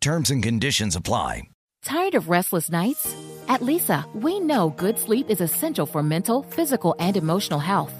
Terms and conditions apply. Tired of restless nights? At Leesa, we know good sleep is essential for mental, physical, and emotional health.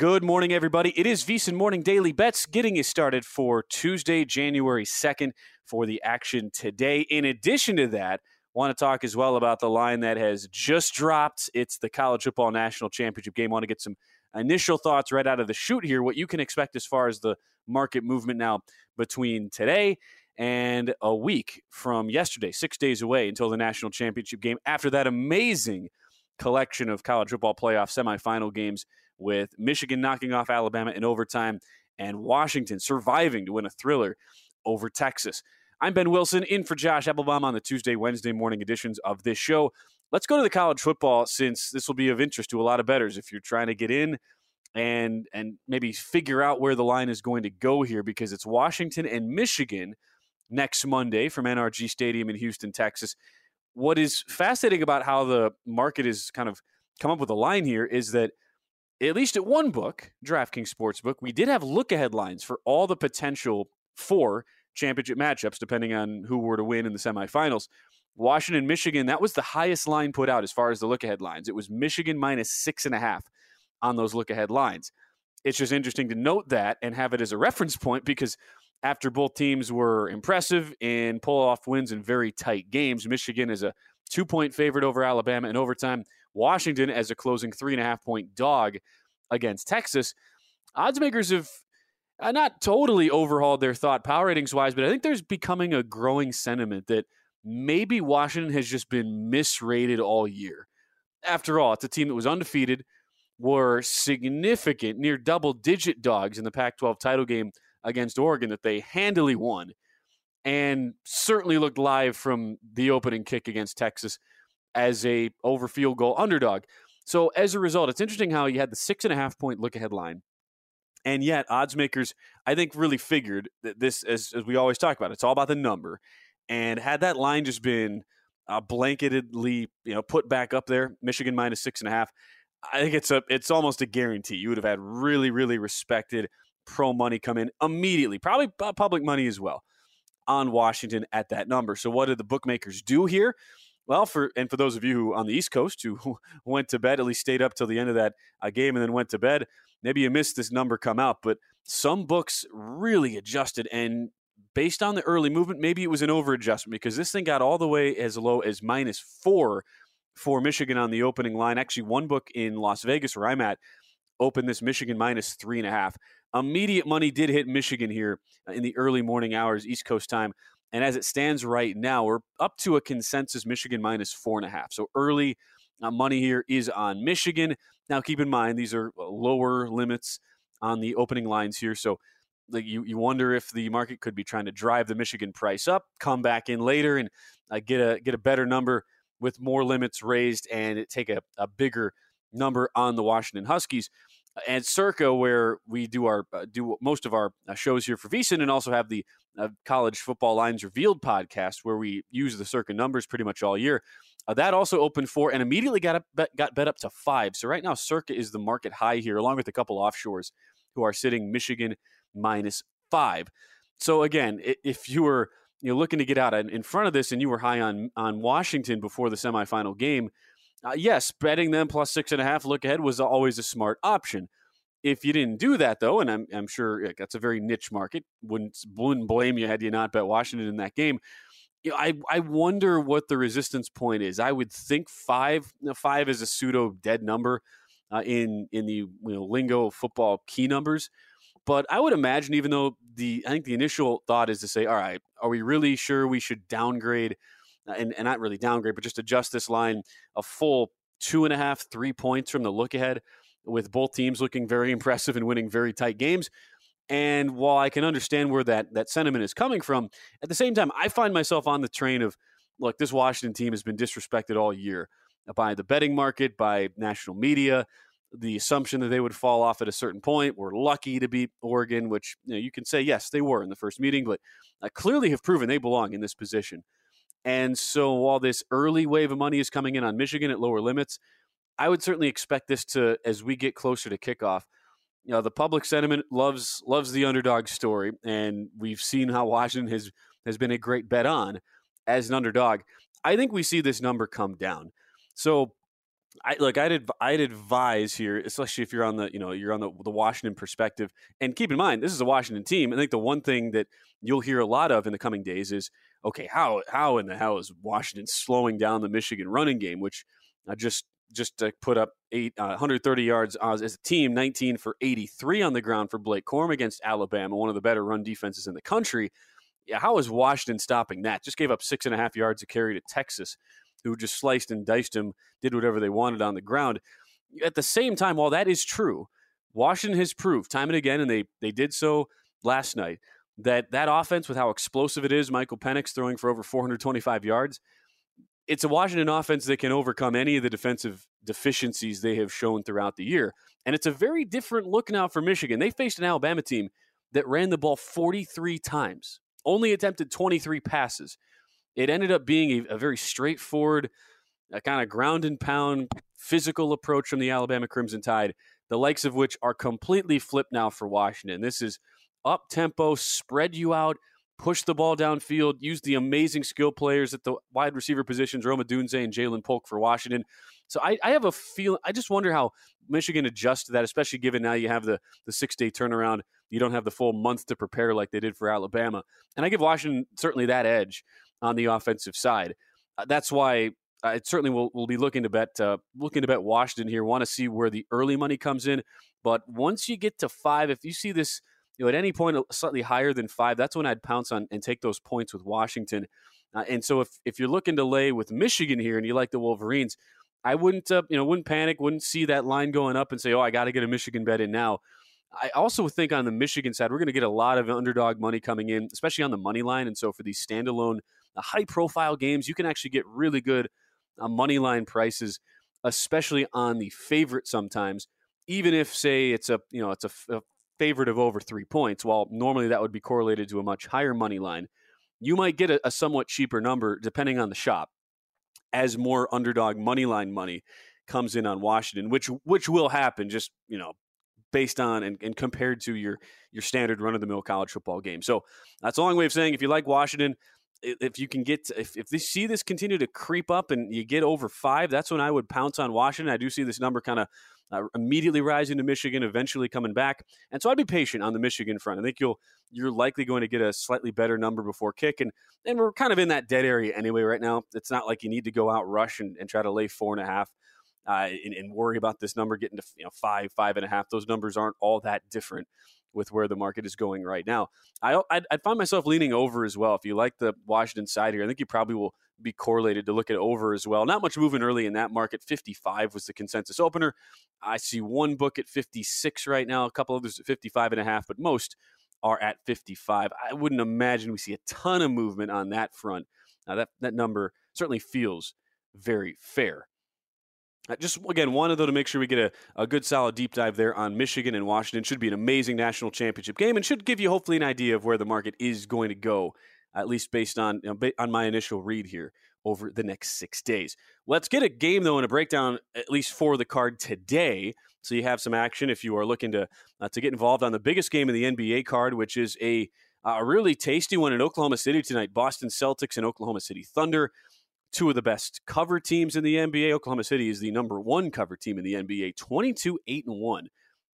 Good morning, everybody. It is VSiN Morning Daily Bets getting you started for Tuesday, January 2nd for the action today. In addition to that, want to talk as well about the line that has just dropped. It's the College Football National Championship game. Want to get some initial thoughts right out of the shoot here, what you can expect as far as the market movement now between today and a week from yesterday, six days away until the national championship game. After that amazing collection of college football playoff semifinal games with Michigan knocking off Alabama in overtime and Washington surviving to win a thriller over Texas. I'm Ben Wilson in for Josh Applebaum on the Tuesday, Wednesday morning editions of this show. Let's go to the college football since this will be of interest to a lot of bettors if you're trying to get in and and maybe figure out where the line is going to go here because it's Washington and Michigan next Monday from NRG Stadium in Houston, Texas. What is fascinating about how the market has kind of come up with a line here is that at least at one book, DraftKings Sportsbook, we did have look ahead lines for all the potential for championship matchups, depending on who were to win in the semifinals. Washington, Michigan, that was the highest line put out as far as the look ahead lines. It was Michigan minus six and a half on those look ahead lines. It's just interesting to note that and have it as a reference point because after both teams were impressive and pull off wins in very tight games, Michigan is a two point favorite over Alabama in overtime. Washington as a closing three and a half point dog against Texas. Odds makers have uh, not totally overhauled their thought power ratings wise, but I think there's becoming a growing sentiment that maybe Washington has just been misrated all year. After all, it's a team that was undefeated, were significant, near double digit dogs in the Pac 12 title game against Oregon that they handily won, and certainly looked live from the opening kick against Texas as a over field goal underdog. So as a result, it's interesting how you had the six and a half point look ahead line. And yet, odds makers, I think, really figured that this, as, as we always talk about, it's all about the number. And had that line just been uh, blanketedly, you know, put back up there, Michigan minus six and a half, I think it's a, it's almost a guarantee. You would have had really, really respected pro money come in immediately, probably public money as well, on Washington at that number. So what did the bookmakers do here? Well, for and for those of you who on the East Coast who went to bed, at least stayed up till the end of that uh, game and then went to bed, maybe you missed this number come out. But some books really adjusted, and based on the early movement, maybe it was an over adjustment because this thing got all the way as low as minus four for Michigan on the opening line. Actually, one book in Las Vegas where I'm at opened this Michigan minus three and a half. Immediate money did hit Michigan here uh, in the early morning hours, East Coast time. And as it stands right now, we're up to a consensus Michigan minus four and a half. So early uh, money here is on Michigan. Now, keep in mind, these are uh, lower limits on the opening lines here. So like you, you wonder if the market could be trying to drive the Michigan price up, come back in later and uh, get a get a better number with more limits raised and take a, a bigger number on the Washington Huskies and Circa, where we do our uh, do most of our uh, shows here for VSiN, and also have the uh, College Football Lines Revealed podcast, where we use the Circa numbers pretty much all year. Uh, that also opened four and immediately got up, got bet up to five. So right now, Circa is the market high here, along with a couple offshores who are sitting Michigan minus five. So again, if you were you know looking to get out in front of this and you were high on on Washington before the semifinal game uh, yes, betting them plus six and a half look ahead was always a smart option. If you didn't do that, though, and I'm, I'm sure that's a very niche market, wouldn't wouldn't blame you had you not bet Washington in that game. You know, I I wonder what the resistance point is. I would think five. You know, five is a pseudo dead number uh, in in the you know, lingo of football key numbers. But I would imagine, even though the I think the initial thought is to say, all right, are we really sure we should downgrade and, and not really downgrade, but just adjust this line a full two and a half, three points from the look ahead, with both teams looking very impressive and winning very tight games. And while I can understand where that that sentiment is coming from, at the same time, I find myself on the train of look, this Washington team has been disrespected all year by the betting market, by national media. The assumption that they would fall off at a certain point. We're lucky to beat Oregon, which you, know, you can say yes, they were in the first meeting, but uh, clearly have proven they belong in this position. And so while this early wave of money is coming in on Michigan at lower limits, I would certainly expect this to, as we get closer to kickoff, you know, the public sentiment loves loves the underdog story, and we've seen how Washington has has been a great bet on as an underdog. I think we see this number come down. So, I look, I'd I'd advise here, especially if you're on the you know you're on the the Washington perspective, and keep in mind this is a Washington team. I think the one thing that you'll hear a lot of in the coming days is okay, how how in the hell is Washington slowing down the Michigan running game, which I just just uh, put up eight, uh, 130 yards as a team, 19 for 83 on the ground for Blake Corum against Alabama, one of the better run defenses in the country. Yeah, how is Washington stopping that? Just gave up six and a half yards to carry to Texas, who just sliced and diced him, did whatever they wanted on the ground. At the same time, while that is true, Washington has proved time and again, and they they did so last night, that that offense with how explosive it is, Michael Penix throwing for over 425 yards, it's a Washington offense that can overcome any of the defensive deficiencies they have shown throughout the year. And it's a very different look now for Michigan. They faced an Alabama team that ran the ball 43 times, only attempted 23 passes. It ended up being a, a very straightforward, uh, a kind of ground and pound physical approach from the Alabama Crimson Tide, the likes of which are completely flipped now for Washington. This is up tempo, spread you out, push the ball downfield, use the amazing skill players at the wide receiver positions, Rome Odunze and Ja'Lynn Polk for Washington. So I, I have a feel. I just wonder how Michigan adjusts to that, especially given now you have the the six day turnaround. You don't have the full month to prepare like they did for Alabama, and I give Washington certainly that edge on the offensive side. Uh, that's why I certainly will will be looking to bet uh, looking to bet Washington here. Want to see where the early money comes in, but once you get to five, if you see this you know, at any point slightly higher than five, that's when I'd pounce on and take those points with Washington. Uh, and so if if you're looking to lay with Michigan here and you like the Wolverines, I wouldn't uh, you know wouldn't panic, wouldn't see that line going up and say, oh, I got to get a Michigan bet in now. I also think on the Michigan side, we're going to get a lot of underdog money coming in, especially on the money line. And so for these standalone, uh, high profile games, you can actually get really good uh, money line prices, especially on the favorite sometimes. Even if, say, it's a you know it's a, favorite of over three points, while normally that would be correlated to a much higher money line, you might get a, a somewhat cheaper number depending on the shop as more underdog money line money comes in on Washington, which which will happen just, you know, based on and, and compared to your your standard run of the mill college football game. So that's a long way of saying if you like Washington, if you can get if if they see this continue to creep up and you get over five, that's when I would pounce on Washington. I do see this number kind of uh, immediately rising to Michigan, eventually coming back. And so I'd be patient on the Michigan front. I think you'll you're likely going to get a slightly better number before kick, and and we're kind of in that dead area anyway right now. It's not like you need to go out rush and, and try to lay four and a half. Uh, and, and, worry about this number getting to you know five, five and a half. Those numbers aren't all that different with where the market is going right now. I I'd, I'd find myself leaning over as well. If you like the Washington side here, I think you probably will be correlated to look at over as well. Not much moving early in that market. 55 was the consensus opener. I see one book at 56 right now, a couple others at 55 and a half, but most are at 55. I wouldn't imagine we see a ton of movement on that front. Now that that number certainly feels very fair. Uh, just again, wanted though to make sure we get a, a good solid deep dive there on Michigan and Washington. Should be an amazing national championship game and should give you hopefully an idea of where the market is going to go at least based on you know, on my initial read here over the next six days. Let's get a game though and a breakdown at least for the card today, so you have some action if you are looking to uh, to get involved on the biggest game in the NBA card, which is a a really tasty one in Oklahoma City tonight. Boston Celtics and Oklahoma City Thunder. Two of the best cover teams in the NBA. Oklahoma City is the number one cover team in the NBA, 22 8 and 1,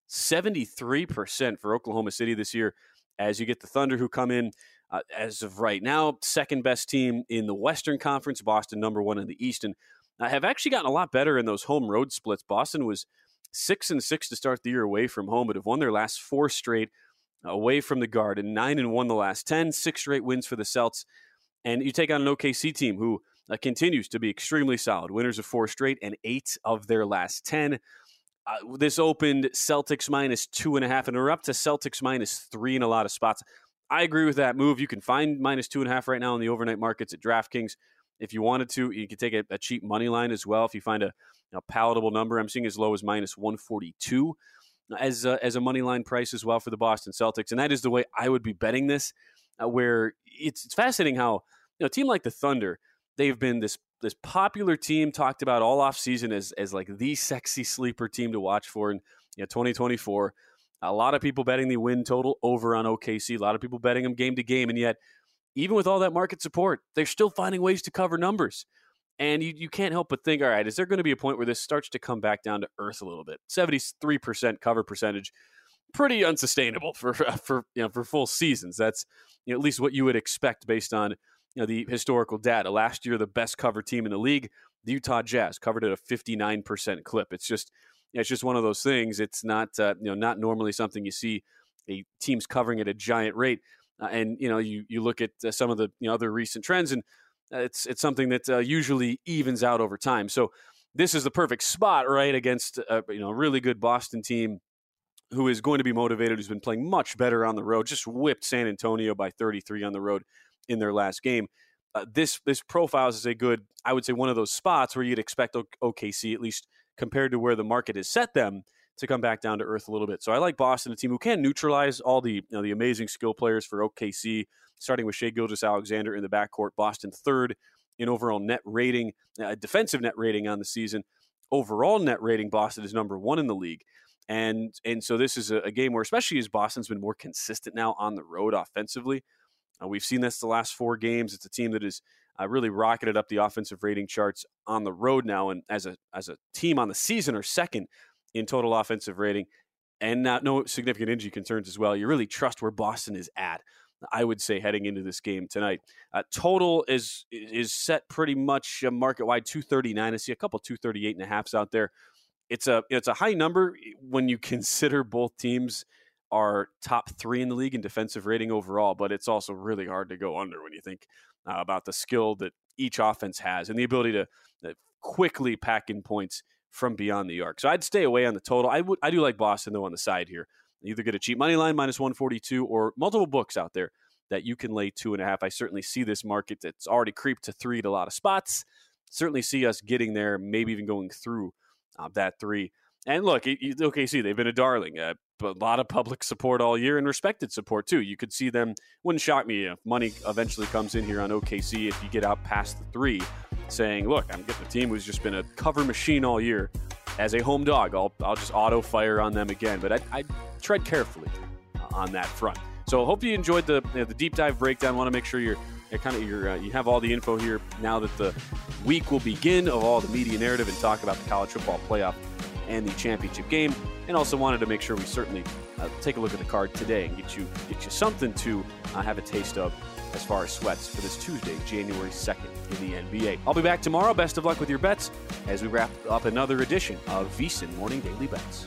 73% for Oklahoma City this year. As you get the Thunder, who come in uh, as of right now, second best team in the Western Conference, Boston number one in the Eastern. I have actually gotten a lot better in those home road splits. Boston was six and six to start the year away from home, but have won their last four straight away from the Garden, nine and one the last 10, six straight wins for the Celts. And you take on an OKC team who uh, continues to be extremely solid, winners of four straight and eight of their last 10. Uh, this opened Celtics minus two and a half, and we're up to Celtics minus three in a lot of spots. I agree with that move. You can find minus two and a half right now in the overnight markets at DraftKings. If you wanted to, you could take a, a cheap money line as well. If you find a, a, palatable number, I'm seeing as low as minus 142 as a, as a money line price as well for the Boston Celtics, and that is the way I would be betting this. Uh, where it's, it's fascinating how you know a team like the Thunder, they've been this this popular team talked about all off season as as like the sexy sleeper team to watch for in you know, 2024. A lot of people betting the win total over on OKC. A lot of people betting them game to game, and yet even with all that market support, they're still finding ways to cover numbers. And you, you can't help but think, all right, is there going to be a point where this starts to come back down to earth a little bit? 73% cover percentage, pretty unsustainable for for you know for full seasons. That's you know, at least what you would expect based on you know the historical data. Last year, the best cover team in the league, the Utah Jazz, covered at a 59% clip. It's just it's just one of those things. It's not uh, you know not normally something you see a teams covering at a giant rate. Uh, and you know, you you look at uh, some of the you know, other recent trends, and uh, it's it's something that uh, usually evens out over time. So this is the perfect spot, right, against a, you know a really good Boston team who is going to be motivated, who's been playing much better on the road, just whipped San Antonio by 33 on the road in their last game. Uh, this this profiles as a good, I would say, one of those spots where you'd expect OKC, at least compared to where the market has set them, to come back down to earth a little bit. So I like Boston, a team who can neutralize all the you know, the amazing skill players for OKC, starting with Shai Gilgeous-Alexander in the backcourt. Boston third in overall net rating, uh, defensive net rating on the season. Overall net rating, Boston is number one in the league. And and so this is a, a game where, especially as Boston's been more consistent now on the road offensively, uh, we've seen this the last four games. It's a team that has uh, really rocketed up the offensive rating charts on the road now, and as a as a team on the season are second in total offensive rating and not no significant injury concerns as well. You really trust where Boston is at. I would say heading into this game tonight, uh, total is is set pretty much market wide 239. I see a couple 238 and a halfs out there. It's a it's a high number when you consider both teams are top three in the league in defensive rating overall, but it's also really hard to go under when you think uh, about the skill that each offense has and the ability to uh, quickly pack in points from beyond the arc. So I'd stay away on the total. I would I do like Boston though on the side here. Either get a cheap money line minus 142 or multiple books out there that you can lay two and a half. I certainly see this market that's already creeped to three at a lot of spots. Certainly see us getting there, maybe even going through uh, that three. And look, OKC, they've been a darling. Uh, a lot of public support all year and respected support too. You could see them, wouldn't shock me if money eventually comes in here on OKC if you get out past the three saying, look, I'm getting a team who's just been a cover machine all year. As a home dog, I'll, I'll just auto fire on them again. But I, I tread carefully uh, on that front. So hope you enjoyed the the deep dive breakdown. Want to make sure you're, kind of uh, you have all the info here now that the week will begin of all the media narrative and talk about the college football playoff and the championship game. And also wanted to make sure we certainly uh, take a look at the card today and get you get you something to uh, have a taste of as far as sweats for this Tuesday, January 2nd in the NBA. I'll be back tomorrow. Best of luck with your bets as we wrap up another edition of VSiN Morning Daily Bets.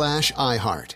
iHeart.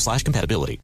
slash compatibility.